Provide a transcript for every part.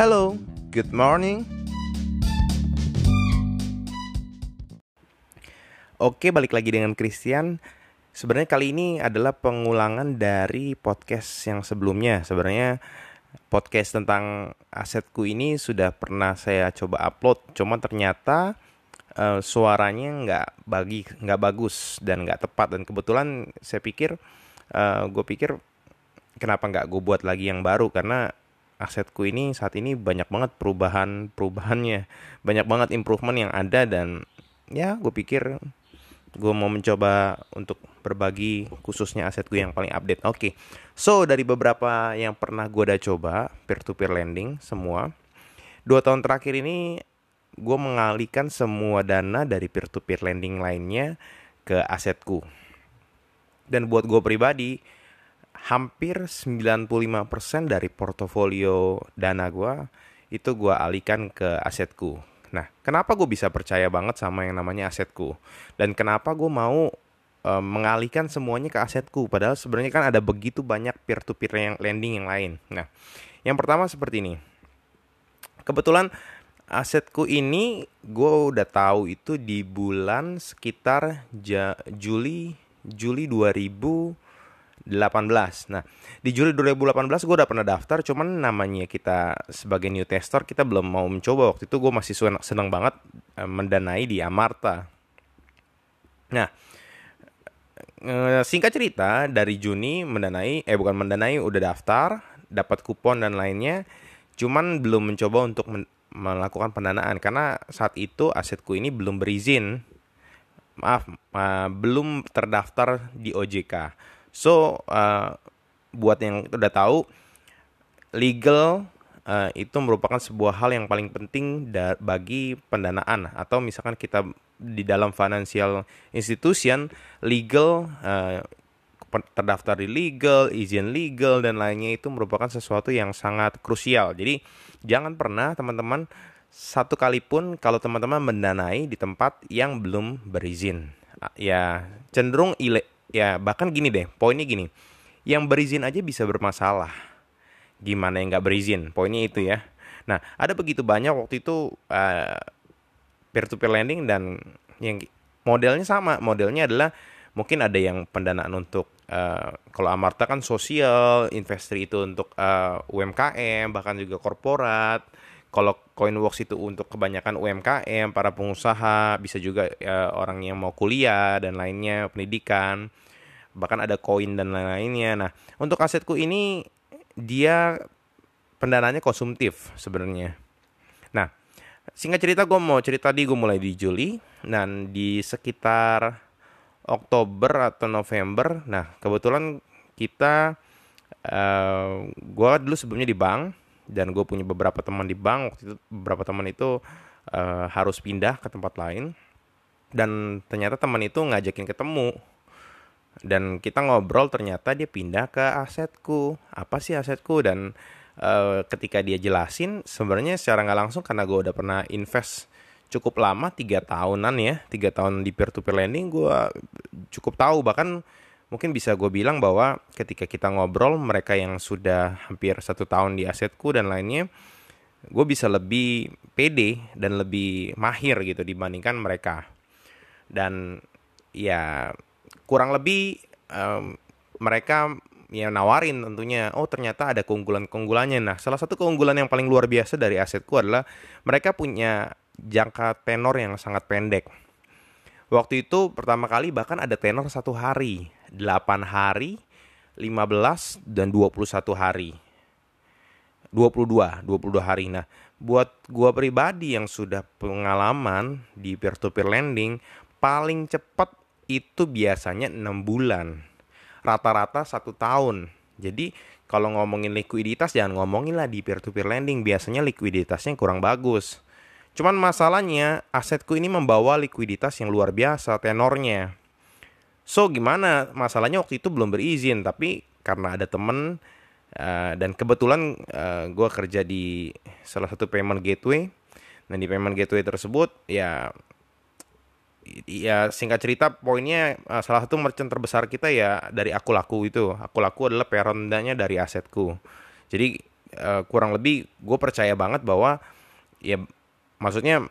Hello, good morning. Oke, balik lagi dengan Christian. Sebenarnya kali ini adalah pengulangan dari podcast yang sebelumnya. Sebenarnya podcast tentang asetku ini sudah pernah saya coba upload, cuma ternyata uh, suaranya nggak bagi nggak bagus dan nggak tepat dan kebetulan saya pikir uh, gue pikir kenapa nggak gue buat lagi yang baru karena asetku ini saat ini banyak banget perubahan perubahannya banyak banget improvement yang ada dan ya gue pikir gue mau mencoba untuk berbagi khususnya asetku yang paling update oke okay. so dari beberapa yang pernah gue udah coba peer to peer lending semua dua tahun terakhir ini gue mengalihkan semua dana dari peer to peer lending lainnya ke asetku dan buat gue pribadi hampir 95% dari portofolio dana gue itu gue alihkan ke asetku. Nah, kenapa gue bisa percaya banget sama yang namanya asetku? Dan kenapa gue mau e, mengalihkan semuanya ke asetku? Padahal sebenarnya kan ada begitu banyak peer-to-peer yang lending yang lain. Nah, yang pertama seperti ini. Kebetulan asetku ini gue udah tahu itu di bulan sekitar ja, Juli Juli 2000 2018. Nah, di Juli 2018 gue udah pernah daftar, cuman namanya kita sebagai new tester kita belum mau mencoba. Waktu itu gue masih seneng banget eh, mendanai di Amarta. Nah, eh, singkat cerita dari Juni mendanai, eh bukan mendanai, udah daftar, dapat kupon dan lainnya, cuman belum mencoba untuk melakukan pendanaan karena saat itu asetku ini belum berizin, maaf, uh, belum terdaftar di OJK. So uh, buat yang udah tahu legal uh, itu merupakan sebuah hal yang paling penting bagi pendanaan atau misalkan kita di dalam financial institution legal uh, terdaftar di legal, izin legal dan lainnya itu merupakan sesuatu yang sangat krusial. Jadi jangan pernah teman-teman satu kali pun kalau teman-teman mendanai di tempat yang belum berizin. Ya cenderung ile ya bahkan gini deh poinnya gini. Yang berizin aja bisa bermasalah. Gimana yang nggak berizin? Poinnya itu ya. Nah ada begitu banyak waktu itu uh, eh, peer to peer lending dan yang modelnya sama. Modelnya adalah mungkin ada yang pendanaan untuk uh, kalau Amarta kan sosial investor itu untuk uh, eh, UMKM bahkan juga korporat kalau Coinworks itu untuk kebanyakan UMKM, para pengusaha, bisa juga ya, orang yang mau kuliah dan lainnya, pendidikan, bahkan ada koin dan lain-lainnya. Nah, untuk asetku ini dia pendananya konsumtif sebenarnya. Nah, singkat cerita gue mau cerita di gue mulai di Juli dan di sekitar Oktober atau November. Nah, kebetulan kita uh, eh, gue dulu sebelumnya di bank dan gue punya beberapa teman di bank waktu itu beberapa teman itu uh, harus pindah ke tempat lain. Dan ternyata teman itu ngajakin ketemu. Dan kita ngobrol ternyata dia pindah ke asetku. Apa sih asetku? Dan uh, ketika dia jelasin sebenarnya secara nggak langsung karena gue udah pernah invest cukup lama tiga tahunan ya tiga tahun di peer to peer lending gue cukup tahu. Bahkan mungkin bisa gue bilang bahwa ketika kita ngobrol mereka yang sudah hampir satu tahun di asetku dan lainnya gue bisa lebih pede dan lebih mahir gitu dibandingkan mereka. Dan ya kurang lebih um, mereka ya nawarin tentunya oh ternyata ada keunggulan-keunggulannya. Nah salah satu keunggulan yang paling luar biasa dari asetku adalah mereka punya jangka tenor yang sangat pendek. Waktu itu pertama kali bahkan ada tenor satu hari 8 hari, 15 dan 21 hari. 22, 22 hari. Nah, buat gua pribadi yang sudah pengalaman di peer to peer lending, paling cepat itu biasanya 6 bulan. Rata-rata satu tahun. Jadi kalau ngomongin likuiditas jangan ngomongin lah di peer to peer lending, biasanya likuiditasnya kurang bagus. Cuman masalahnya asetku ini membawa likuiditas yang luar biasa tenornya. So gimana? Masalahnya waktu itu belum berizin, tapi karena ada temen uh, dan kebetulan uh, eh, gue kerja di salah satu payment gateway. Dan di payment gateway tersebut ya ya singkat cerita poinnya uh, salah satu merchant terbesar kita ya dari aku laku itu aku laku adalah parentnya dari asetku jadi uh, kurang lebih gue percaya banget bahwa ya maksudnya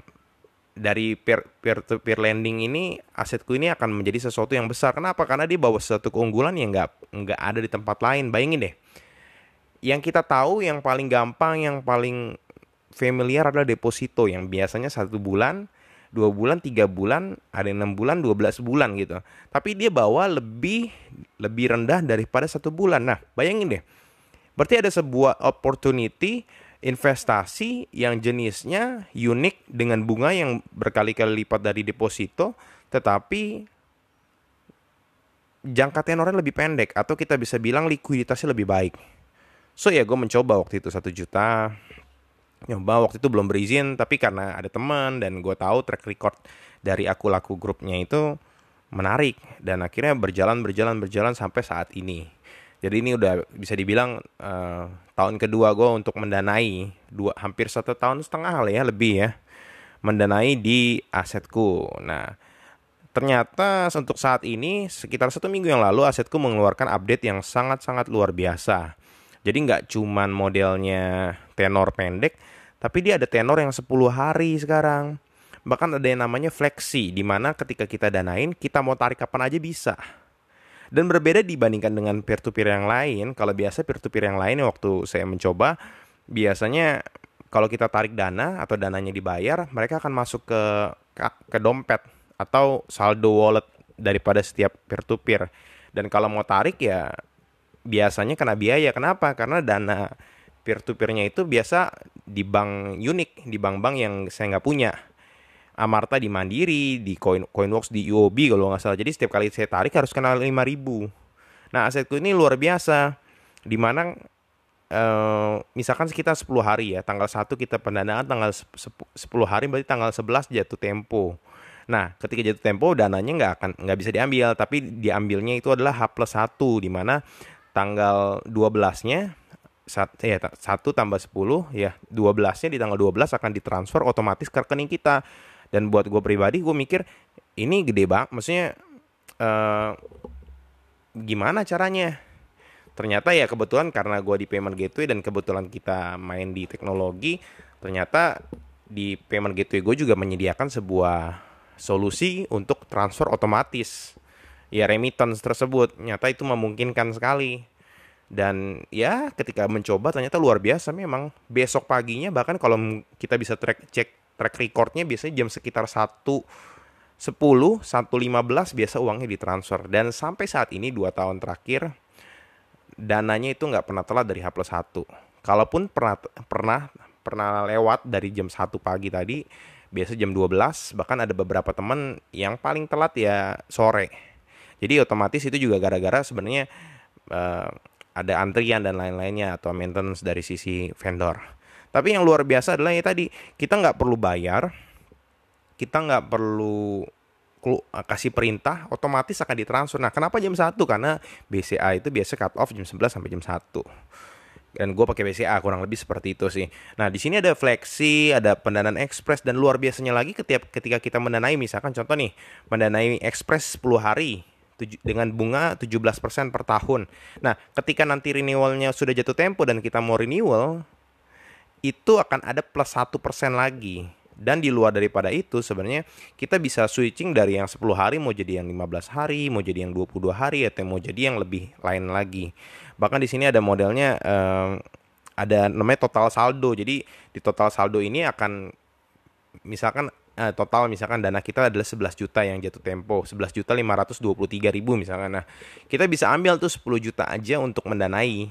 dari peer peer to peer lending ini asetku ini akan menjadi sesuatu yang besar. Kenapa? Karena dia bawa sesuatu keunggulan yang nggak nggak ada di tempat lain. Bayangin deh. Yang kita tahu yang paling gampang, yang paling familiar adalah deposito yang biasanya satu bulan dua bulan, tiga bulan, ada enam bulan, dua belas bulan gitu. Tapi dia bawa lebih lebih rendah daripada satu bulan. Nah, bayangin deh. Berarti ada sebuah opportunity investasi yang jenisnya unik dengan bunga yang berkali-kali lipat dari deposito, tetapi jangka tenornya lebih pendek atau kita bisa bilang likuiditasnya lebih baik. So ya gue mencoba waktu itu satu juta, nyoba waktu itu belum berizin tapi karena ada teman dan gue tahu track record dari aku laku grupnya itu menarik dan akhirnya berjalan berjalan berjalan sampai saat ini jadi ini udah bisa dibilang uh, tahun kedua gue untuk mendanai dua hampir satu tahun setengah kali ya lebih ya mendanai di asetku nah ternyata untuk saat ini sekitar satu minggu yang lalu asetku mengeluarkan update yang sangat sangat luar biasa jadi nggak cuman modelnya tenor pendek, tapi dia ada tenor yang 10 hari sekarang. Bahkan ada yang namanya fleksi, di mana ketika kita danain, kita mau tarik kapan aja bisa. Dan berbeda dibandingkan dengan peer-to-peer yang lain, kalau biasa peer-to-peer yang lain waktu saya mencoba, biasanya kalau kita tarik dana atau dananya dibayar, mereka akan masuk ke ke dompet atau saldo wallet daripada setiap peer-to-peer. Dan kalau mau tarik ya biasanya kena biaya. Kenapa? Karena dana peer to peernya itu biasa di bank unik, di bank-bank yang saya nggak punya. Amarta di Mandiri, di Coin Coinworks, di UOB kalau nggak salah. Jadi setiap kali saya tarik harus kena 5000. Nah, asetku ini luar biasa. Di mana Uh, misalkan sekitar 10 hari ya, tanggal 1 kita pendanaan tanggal 10 hari berarti tanggal 11 jatuh tempo. Nah, ketika jatuh tempo dananya nggak akan nggak bisa diambil, tapi diambilnya itu adalah H plus 1 di mana tanggal 12-nya sat, ya satu tambah 10 ya 12-nya di tanggal 12 akan ditransfer otomatis ke rekening kita. Dan buat gue pribadi gue mikir ini gede banget maksudnya uh, gimana caranya? Ternyata ya kebetulan karena gue di payment gateway dan kebetulan kita main di teknologi, ternyata di payment gateway gue juga menyediakan sebuah solusi untuk transfer otomatis ya remittance tersebut nyata itu memungkinkan sekali dan ya ketika mencoba ternyata luar biasa memang besok paginya bahkan kalau kita bisa track cek track recordnya biasanya jam sekitar 1 10 1.15 biasa uangnya ditransfer. Dan sampai saat ini dua tahun terakhir dananya itu nggak pernah telat dari H plus 1 kalaupun pernah pernah pernah lewat dari jam 1 pagi tadi biasa jam 12 bahkan ada beberapa teman yang paling telat ya sore. Jadi otomatis itu juga gara-gara sebenarnya uh, ada antrian dan lain-lainnya atau maintenance dari sisi vendor. Tapi yang luar biasa adalah ya tadi kita nggak perlu bayar, kita nggak perlu eh, kasih perintah, otomatis akan ditransfer. Nah, kenapa jam 1? Karena BCA itu biasa cut off jam 11 sampai jam 1 dan gue pakai BCA kurang lebih seperti itu sih. Nah di sini ada fleksi, ada pendanaan ekspres dan luar biasanya lagi ketika ketika kita mendanai misalkan contoh nih mendanai ekspres 10 hari dengan bunga 17% per tahun. Nah, ketika nanti renewalnya sudah jatuh tempo dan kita mau renewal, itu akan ada plus 1% lagi. Dan di luar daripada itu sebenarnya kita bisa switching dari yang 10 hari mau jadi yang 15 hari, mau jadi yang 22 hari atau mau jadi yang lebih lain lagi. Bahkan di sini ada modelnya eh, ada namanya total saldo. Jadi di total saldo ini akan misalkan uh, total misalkan dana kita adalah 11 juta yang jatuh tempo 11 juta 523 ribu misalkan nah kita bisa ambil tuh 10 juta aja untuk mendanai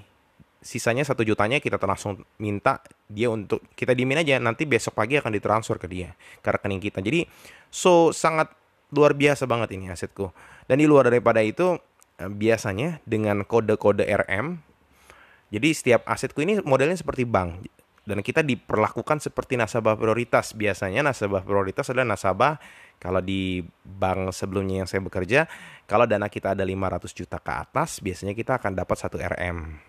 sisanya satu jutanya kita langsung minta dia untuk kita dimin aja nanti besok pagi akan ditransfer ke dia ke rekening kita jadi so sangat luar biasa banget ini asetku dan di luar daripada itu eh, biasanya dengan kode-kode RM jadi setiap asetku ini modelnya seperti bank dan kita diperlakukan seperti nasabah prioritas. Biasanya nasabah prioritas adalah nasabah kalau di bank sebelumnya yang saya bekerja, kalau dana kita ada 500 juta ke atas, biasanya kita akan dapat satu RM.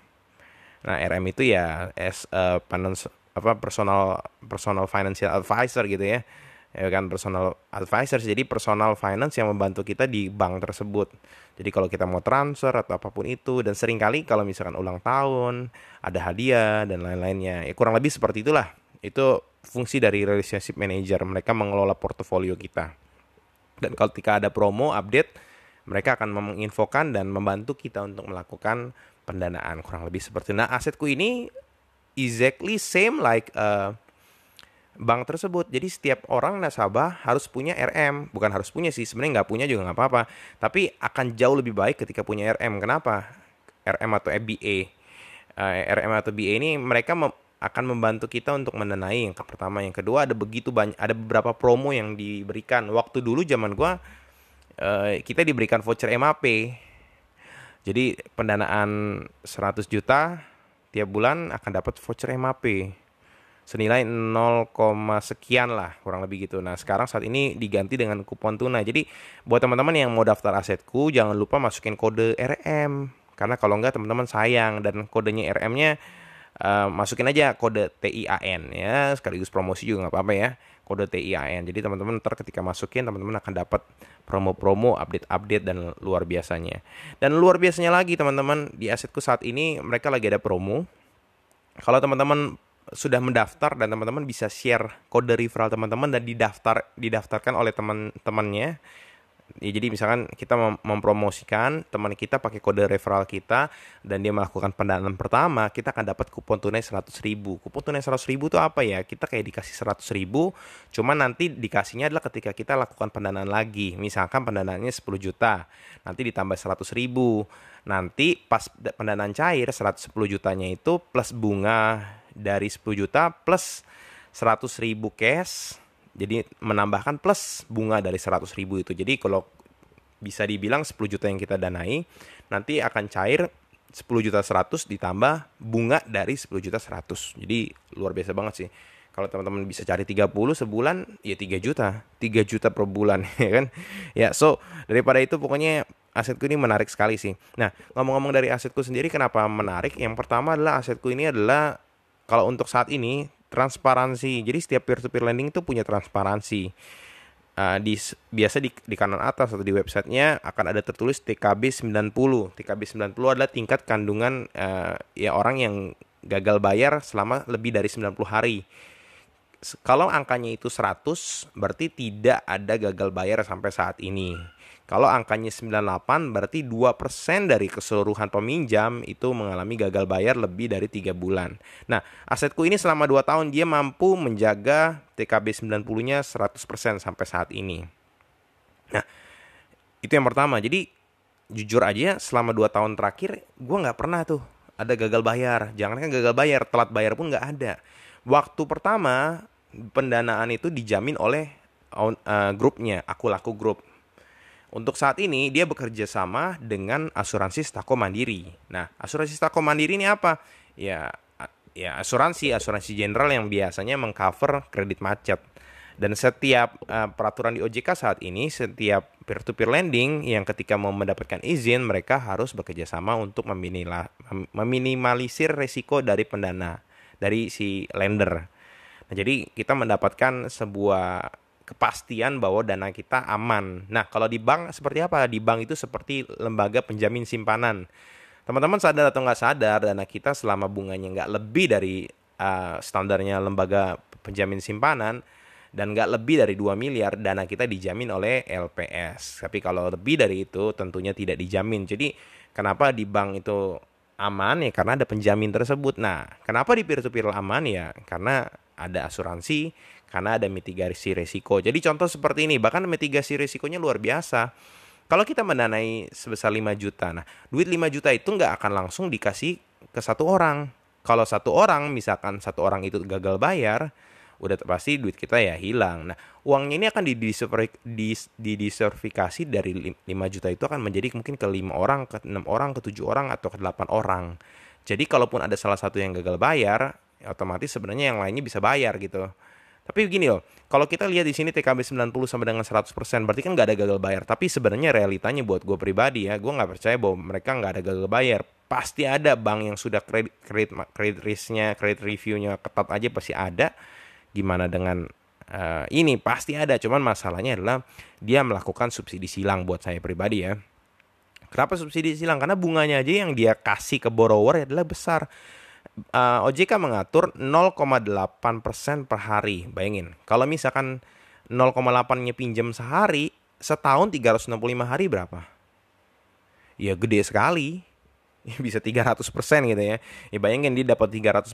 Nah, RM itu ya as a finance, apa personal personal financial advisor gitu ya. ya kan personal advisor. Jadi personal finance yang membantu kita di bank tersebut. Jadi kalau kita mau transfer atau apa pun itu dan sering kali kalau misalkan ulang tahun ada hadiah dan lain-lainnya. Ya kurang lebih seperti itulah. Itu fungsi dari relationship manager. Mereka mengelola portofolio kita. Dan ketika ada promo update mereka akan menginfokan dan membantu kita untuk melakukan pendanaan kurang lebih seperti nah asetku ini exactly same like uh, bank tersebut. Jadi setiap orang nasabah harus punya RM, bukan harus punya sih, sebenarnya nggak punya juga nggak apa-apa. Tapi akan jauh lebih baik ketika punya RM. Kenapa? RM atau FBA. Uh, eh, RM atau BA ini mereka mem akan membantu kita untuk mendanai yang pertama, yang kedua ada begitu banyak, ada beberapa promo yang diberikan. Waktu dulu zaman gua uh, kita diberikan voucher MAP. Jadi pendanaan 100 juta tiap bulan akan dapat voucher MAP senilai 0, sekian lah kurang lebih gitu. Nah sekarang saat ini diganti dengan kupon tunai. Jadi buat teman-teman yang mau daftar asetku jangan lupa masukin kode RM karena kalau enggak teman-teman sayang dan kodenya RM-nya uh, masukin aja kode TIAN ya sekaligus promosi juga nggak apa-apa ya kode TIAN. Jadi teman-teman ntar ketika masukin teman-teman akan dapat promo-promo, update-update dan luar biasanya. Dan luar biasanya lagi teman-teman di asetku saat ini mereka lagi ada promo. Kalau teman-teman sudah mendaftar dan teman-teman bisa share kode referral teman-teman dan didaftar didaftarkan oleh teman-temannya. Ya, jadi misalkan kita mem mempromosikan teman kita pakai kode referral kita dan dia melakukan pendanaan pertama, kita akan dapat kupon tunai 100 ribu. Kupon tunai 100 ribu itu apa ya? Kita kayak dikasih 100 ribu, cuman nanti dikasihnya adalah ketika kita lakukan pendanaan lagi. Misalkan pendanaannya 10 juta, nanti ditambah 100 ribu. Nanti pas pendanaan cair 110 jutanya itu plus bunga dari 10 juta plus 100 ribu cash jadi menambahkan plus bunga dari 100 ribu itu. Jadi kalau bisa dibilang 10 juta yang kita danai nanti akan cair 10 juta 100 ditambah bunga dari 10 juta 100 jadi luar biasa banget sih. Kalau teman-teman bisa cari 30 sebulan ya 3 juta. 3 juta per bulan ya kan? Ya so daripada itu pokoknya asetku ini menarik sekali sih. Nah ngomong-ngomong dari asetku sendiri kenapa menarik? Yang pertama adalah asetku ini adalah kalau untuk saat ini transparansi. Jadi setiap peer to peer lending itu punya transparansi. Uh, di biasa di, di kanan atas atau di websitenya akan ada tertulis TKB 90. TKB 90 adalah tingkat kandungan uh, ya orang yang gagal bayar selama lebih dari 90 hari. Kalau angkanya itu 100 berarti tidak ada gagal bayar sampai saat ini. Kalau angkanya 98 berarti 2% dari keseluruhan peminjam itu mengalami gagal bayar lebih dari 3 bulan. Nah, asetku ini selama 2 tahun dia mampu menjaga TKB 90-nya 100% sampai saat ini. Nah, itu yang pertama. Jadi jujur aja selama 2 tahun terakhir gue nggak pernah tuh ada gagal bayar. Jangan kan gagal bayar, telat bayar pun nggak ada. Waktu pertama pendanaan itu dijamin oleh uh, grupnya, aku laku grup untuk saat ini dia bekerja sama dengan asuransi Stako Mandiri. Nah, asuransi Stako Mandiri ini apa? Ya, ya asuransi asuransi general yang biasanya mengcover kredit macet. Dan setiap uh, peraturan di OJK saat ini, setiap peer-to-peer lending yang ketika mau mendapatkan izin, mereka harus bekerja sama untuk meminimalisir resiko dari pendana, dari si lender. Nah, jadi kita mendapatkan sebuah kepastian bahwa dana kita aman. Nah, kalau di bank seperti apa? Di bank itu seperti lembaga penjamin simpanan. Teman-teman sadar atau nggak sadar, dana kita selama bunganya nggak lebih dari uh, standarnya lembaga penjamin simpanan dan nggak lebih dari 2 miliar, dana kita dijamin oleh LPS. Tapi kalau lebih dari itu tentunya tidak dijamin. Jadi kenapa di bank itu aman ya karena ada penjamin tersebut. Nah, kenapa di peer to peer aman ya? Karena ada asuransi, karena ada mitigasi resiko. Jadi contoh seperti ini, bahkan mitigasi resikonya luar biasa. Kalau kita mendanai sebesar 5 juta, nah duit 5 juta itu nggak akan langsung dikasih ke satu orang. Kalau satu orang, misalkan satu orang itu gagal bayar, udah pasti duit kita ya hilang. Nah, uangnya ini akan didisertifikasi dari 5 juta itu akan menjadi mungkin ke 5 orang, ke 6 orang, ke 7 orang, atau ke 8 orang. Jadi kalaupun ada salah satu yang gagal bayar, otomatis sebenarnya yang lainnya bisa bayar gitu. Tapi begini loh, kalau kita lihat di sini TKB 90 sama dengan 100%, berarti kan nggak ada gagal bayar. Tapi sebenarnya realitanya buat gue pribadi ya, gue nggak percaya bahwa mereka nggak ada gagal bayar. Pasti ada bank yang sudah kredit kredit kredit risknya, kredit reviewnya ketat aja pasti ada. Gimana dengan uh, ini pasti ada cuman masalahnya adalah dia melakukan subsidi silang buat saya pribadi ya kenapa subsidi silang karena bunganya aja yang dia kasih ke borrower adalah besar uh, OJK mengatur 0,8% per hari bayangin kalau misalkan 0,8-nya pinjam sehari setahun 365 hari berapa ya gede sekali bisa 300% gitu ya. Ya bayangin dia dapat 300%,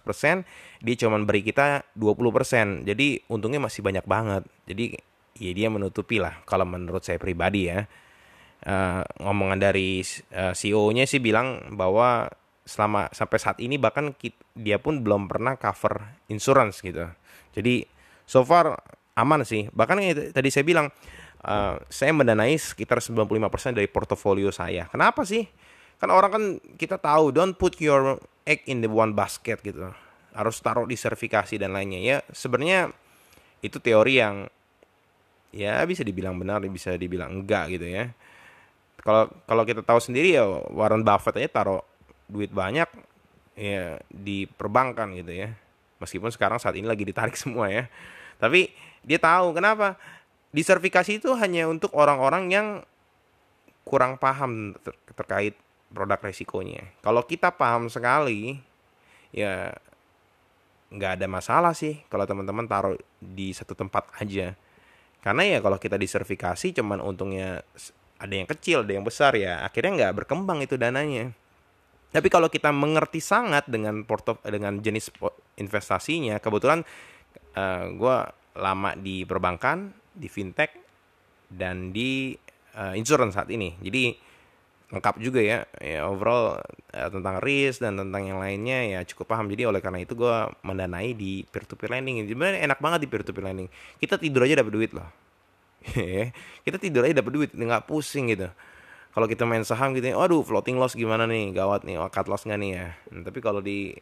dia cuma beri kita 20%. Jadi untungnya masih banyak banget. Jadi ya dia menutupi lah kalau menurut saya pribadi ya. Uh, ngomongan dari uh, eh, CEO-nya sih bilang bahwa selama sampai saat ini bahkan kita, dia pun belum pernah cover insurance gitu. Jadi so far aman sih. Bahkan yang tadi saya bilang uh, saya mendanai sekitar 95% dari portofolio saya. Kenapa sih? kan orang kan kita tahu don't put your egg in the one basket gitu harus taruh di sertifikasi dan lainnya ya sebenarnya itu teori yang ya bisa dibilang benar bisa dibilang enggak gitu ya kalau kalau kita tahu sendiri ya Warren Buffett aja taruh duit banyak ya di perbankan gitu ya meskipun sekarang saat ini lagi ditarik semua ya tapi dia tahu kenapa disertifikasi itu hanya untuk orang-orang yang kurang paham ter terkait produk resikonya. Kalau kita paham sekali, ya nggak ada masalah sih kalau teman-teman taruh di satu tempat aja. Karena ya kalau kita disertifikasi cuman untungnya ada yang kecil, ada yang besar ya, akhirnya nggak berkembang itu dananya. Tapi kalau kita mengerti sangat dengan porto dengan jenis investasinya, kebetulan uh, eh, gue lama di perbankan, di fintech, dan di uh, insurance saat ini. Jadi lengkap juga ya. Ya overall ya, tentang risk dan tentang yang lainnya ya cukup paham. Jadi oleh karena itu gue mendanai di peer to peer lending sebenarnya enak banget di peer to peer lending. Kita tidur aja dapat duit loh. Kita tidur aja dapat duit nggak pusing gitu kalau kita main saham gitu ya, aduh floating loss gimana nih? Gawat nih oh, loss nggak nih ya? Nah, tapi kalau di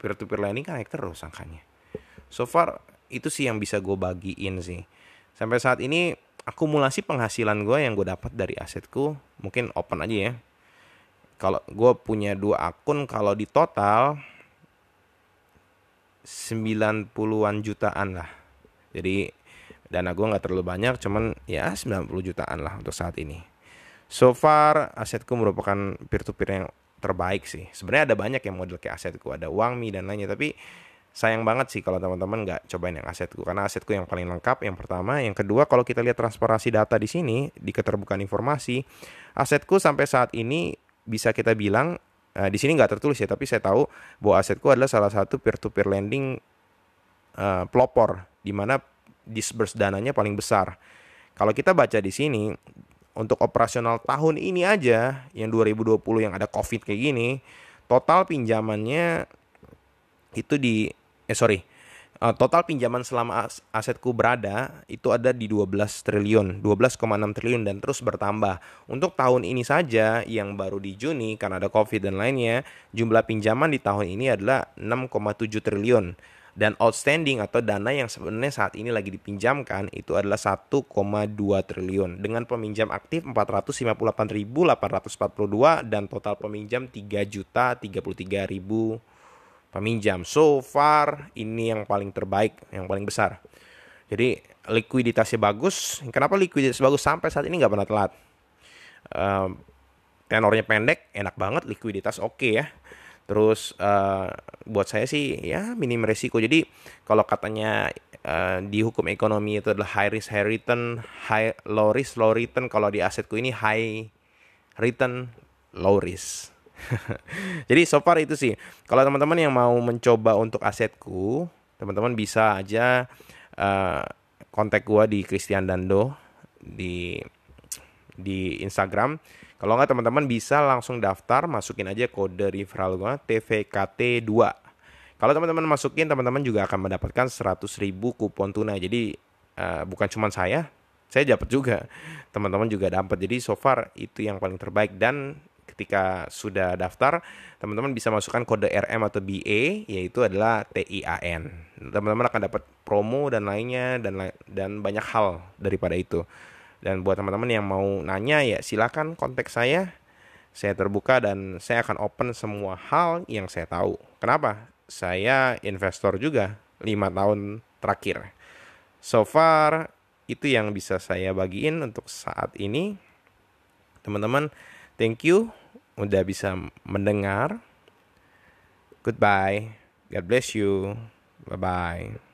peer to peer lending kan naik terus angkanya. So far itu sih yang bisa gue bagiin sih. Sampai saat ini akumulasi penghasilan gue yang gue dapat dari asetku mungkin open aja ya. Kalau gue punya dua akun kalau di total 90-an jutaan lah. Jadi dana gue nggak terlalu banyak cuman ya 90 jutaan lah untuk saat ini so far asetku merupakan peer to peer yang terbaik sih. Sebenarnya ada banyak yang model kayak asetku. Ada uang mi dan lainnya. Tapi sayang banget sih kalau teman-teman nggak cobain yang asetku. Karena asetku yang paling lengkap yang pertama. Yang kedua kalau kita lihat transparansi data di sini di keterbukaan informasi asetku sampai saat ini bisa kita bilang uh, di sini nggak tertulis ya tapi saya tahu bahwa asetku adalah salah satu peer to peer lending uh, pelopor di mana disburse dananya paling besar. Kalau kita baca di sini untuk operasional tahun ini aja yang 2020 yang ada covid kayak gini total pinjamannya itu di eh sorry uh, total pinjaman selama as asetku berada itu ada di 12 triliun 12,6 triliun dan terus bertambah. Untuk tahun ini saja yang baru di Juni karena ada covid dan lainnya jumlah pinjaman di tahun ini adalah 6,7 triliun dan outstanding atau dana yang sebenarnya saat ini lagi dipinjamkan itu adalah 1,2 triliun dengan peminjam aktif 458.842 dan total peminjam 3 juta 33 ribu peminjam. So far ini yang paling terbaik, yang paling besar. Jadi likuiditasnya bagus. Kenapa likuiditas bagus sampai saat ini nggak pernah telat? Uh, tenornya pendek, enak banget, likuiditas oke okay ya. Terus uh, buat saya sih ya minim resiko. Jadi kalau katanya uh, di hukum ekonomi itu adalah high risk high return, high low risk low return. Kalau di asetku ini high return low risk. Jadi so far itu sih. Kalau teman-teman yang mau mencoba untuk asetku, teman-teman bisa aja uh, kontak gua di Christian Dando di di Instagram. Kalau nggak teman-teman bisa langsung daftar, masukin aja kode referral gua TVKT2. Kalau teman-teman masukin, teman-teman juga akan mendapatkan 100.000 kupon tunai. Jadi uh, bukan cuma saya, saya dapat juga. Teman-teman juga dapat. Jadi so far itu yang paling terbaik dan ketika sudah daftar, teman-teman bisa masukkan kode RM atau BA yaitu adalah TIAN. Teman-teman akan dapat promo dan lainnya dan dan banyak hal daripada itu. Dan buat teman-teman yang mau nanya ya silakan kontak saya. Saya terbuka dan saya akan open semua hal yang saya tahu. Kenapa? Saya investor juga lima tahun terakhir. So far itu yang bisa saya bagiin untuk saat ini. Teman-teman, thank you udah bisa mendengar. Goodbye. God bless you. Bye bye.